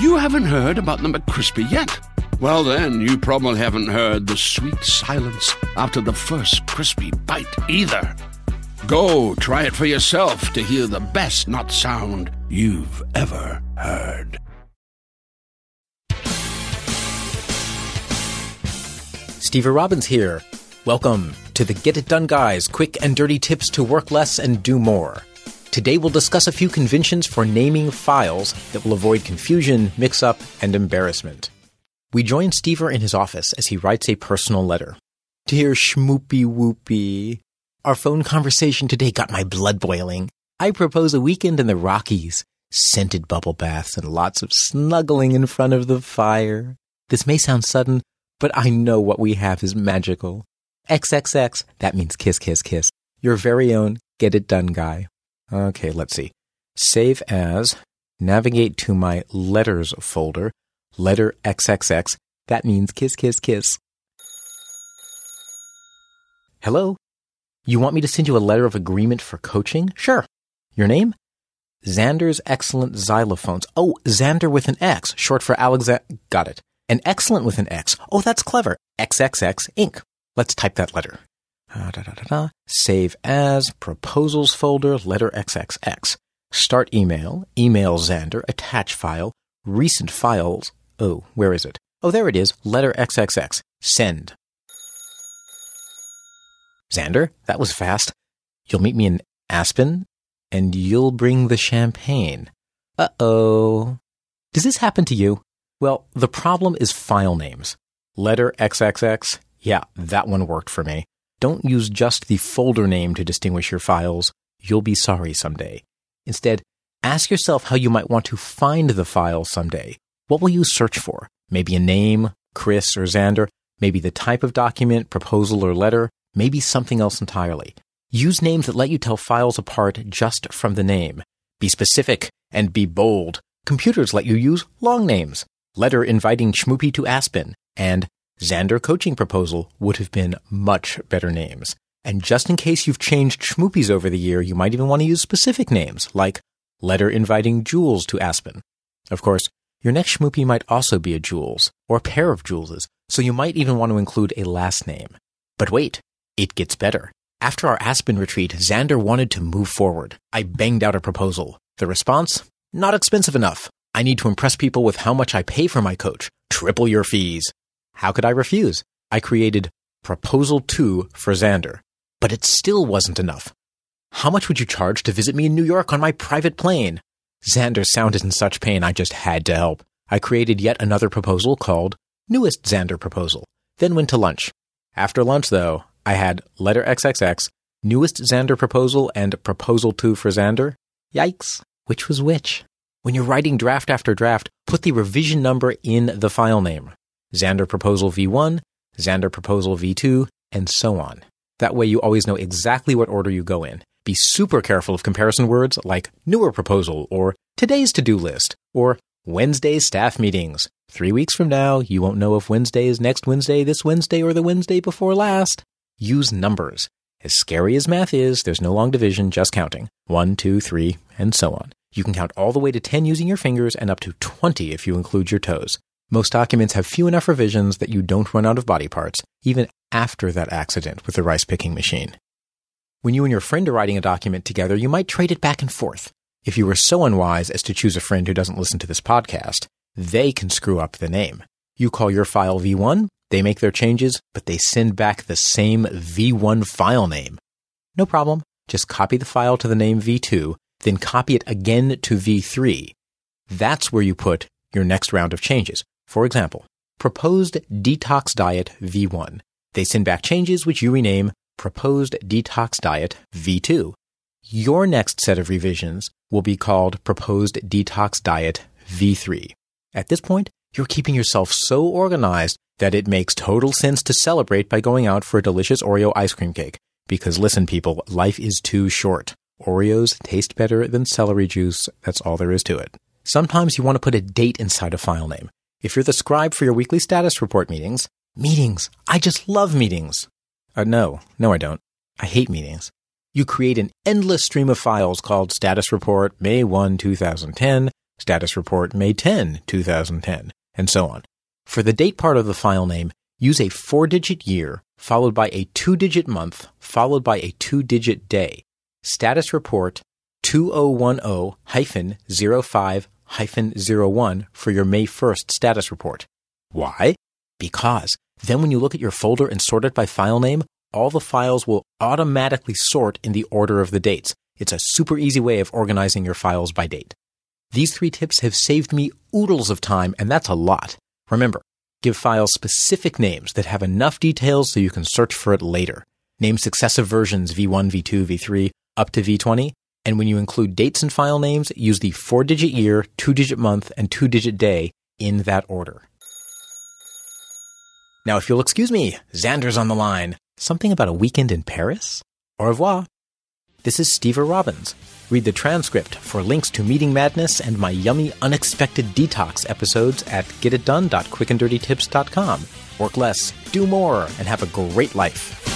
You haven't heard about the McCrispy yet? Well, then, you probably haven't heard the sweet silence after the first crispy bite either. Go try it for yourself to hear the best nut sound you've ever heard. Stever Robbins here. Welcome to the Get It Done Guys quick and dirty tips to work less and do more. Today we'll discuss a few conventions for naming files that will avoid confusion, mix up, and embarrassment. We join Stever in his office as he writes a personal letter. Dear Schmoopy Whoopy, our phone conversation today got my blood boiling. I propose a weekend in the Rockies, scented bubble baths, and lots of snuggling in front of the fire. This may sound sudden, but I know what we have is magical. XXX, that means kiss, kiss, kiss. Your very own get it done guy. Okay, let's see. Save as, navigate to my letters folder, letter XXX, that means kiss, kiss, kiss. Hello? You want me to send you a letter of agreement for coaching? Sure. Your name? Xander's Excellent Xylophones. Oh, Xander with an X, short for Alexander. Got it. And excellent with an X. Oh, that's clever. XXX Inc. Let's type that letter. Uh, da, da, da, Save as, proposals folder, letter XXX. Start email, email Xander, attach file, recent files. Oh, where is it? Oh, there it is, letter XXX. Send. Xander, that was fast. You'll meet me in Aspen, and you'll bring the champagne. Uh oh. Does this happen to you? Well, the problem is file names. Letter XXX, yeah, that one worked for me. Don't use just the folder name to distinguish your files. You'll be sorry someday. Instead, ask yourself how you might want to find the file someday. What will you search for? Maybe a name, Chris or Xander, maybe the type of document, proposal or letter, maybe something else entirely. Use names that let you tell files apart just from the name. Be specific and be bold. Computers let you use long names. Letter inviting Schmoopy to Aspen and Xander coaching proposal would have been much better names. And just in case you've changed Schmoopys over the year, you might even want to use specific names, like letter inviting Jules to Aspen. Of course, your next Schmoopy might also be a Jules, or a pair of Juleses, so you might even want to include a last name. But wait, it gets better. After our Aspen retreat, Xander wanted to move forward. I banged out a proposal. The response? Not expensive enough. I need to impress people with how much I pay for my coach. Triple your fees. How could I refuse? I created Proposal 2 for Xander. But it still wasn't enough. How much would you charge to visit me in New York on my private plane? Xander sounded in such pain I just had to help. I created yet another proposal called Newest Xander Proposal, then went to lunch. After lunch, though, I had letter XXX, Newest Xander Proposal, and Proposal 2 for Xander. Yikes. Which was which? When you're writing draft after draft, put the revision number in the file name. Xander Proposal V1, Xander Proposal V2, and so on. That way you always know exactly what order you go in. Be super careful of comparison words like newer proposal or today's to-do list or Wednesday's staff meetings. Three weeks from now, you won't know if Wednesday is next Wednesday, this Wednesday, or the Wednesday before last. Use numbers. As scary as math is, there's no long division, just counting. One, two, three, and so on. You can count all the way to 10 using your fingers and up to 20 if you include your toes. Most documents have few enough revisions that you don't run out of body parts, even after that accident with the rice picking machine. When you and your friend are writing a document together, you might trade it back and forth. If you were so unwise as to choose a friend who doesn't listen to this podcast, they can screw up the name. You call your file V1, they make their changes, but they send back the same V1 file name. No problem. Just copy the file to the name V2 then copy it again to V3. That's where you put your next round of changes. For example, proposed detox diet V1. They send back changes which you rename proposed detox diet V2. Your next set of revisions will be called proposed detox diet V3. At this point, you're keeping yourself so organized that it makes total sense to celebrate by going out for a delicious Oreo ice cream cake. Because listen, people, life is too short. Oreos taste better than celery juice. That's all there is to it. Sometimes you want to put a date inside a file name. If you're the scribe for your weekly status report meetings, meetings. I just love meetings. Uh, no, no, I don't. I hate meetings. You create an endless stream of files called status report May 1, 2010, status report May 10, 2010, and so on. For the date part of the file name, use a four digit year followed by a two digit month followed by a two digit day. Status report 2010 05 01 for your May 1st status report. Why? Because then when you look at your folder and sort it by file name, all the files will automatically sort in the order of the dates. It's a super easy way of organizing your files by date. These three tips have saved me oodles of time, and that's a lot. Remember, give files specific names that have enough details so you can search for it later. Name successive versions V1, V2, V3, up to V20. And when you include dates and file names, use the four digit year, two digit month, and two digit day in that order. Now, if you'll excuse me, Xander's on the line. Something about a weekend in Paris? Au revoir. This is Stever Robbins. Read the transcript for links to Meeting Madness and my yummy Unexpected Detox episodes at getitdone.quickanddirtytips.com. Work less, do more, and have a great life.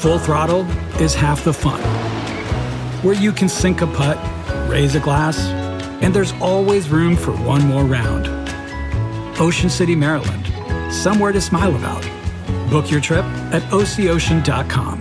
full throttle is half the fun, where you can sink a putt, raise a glass, and there's always room for one more round. Ocean City, Maryland, somewhere to smile about. Book your trip at ococean.com.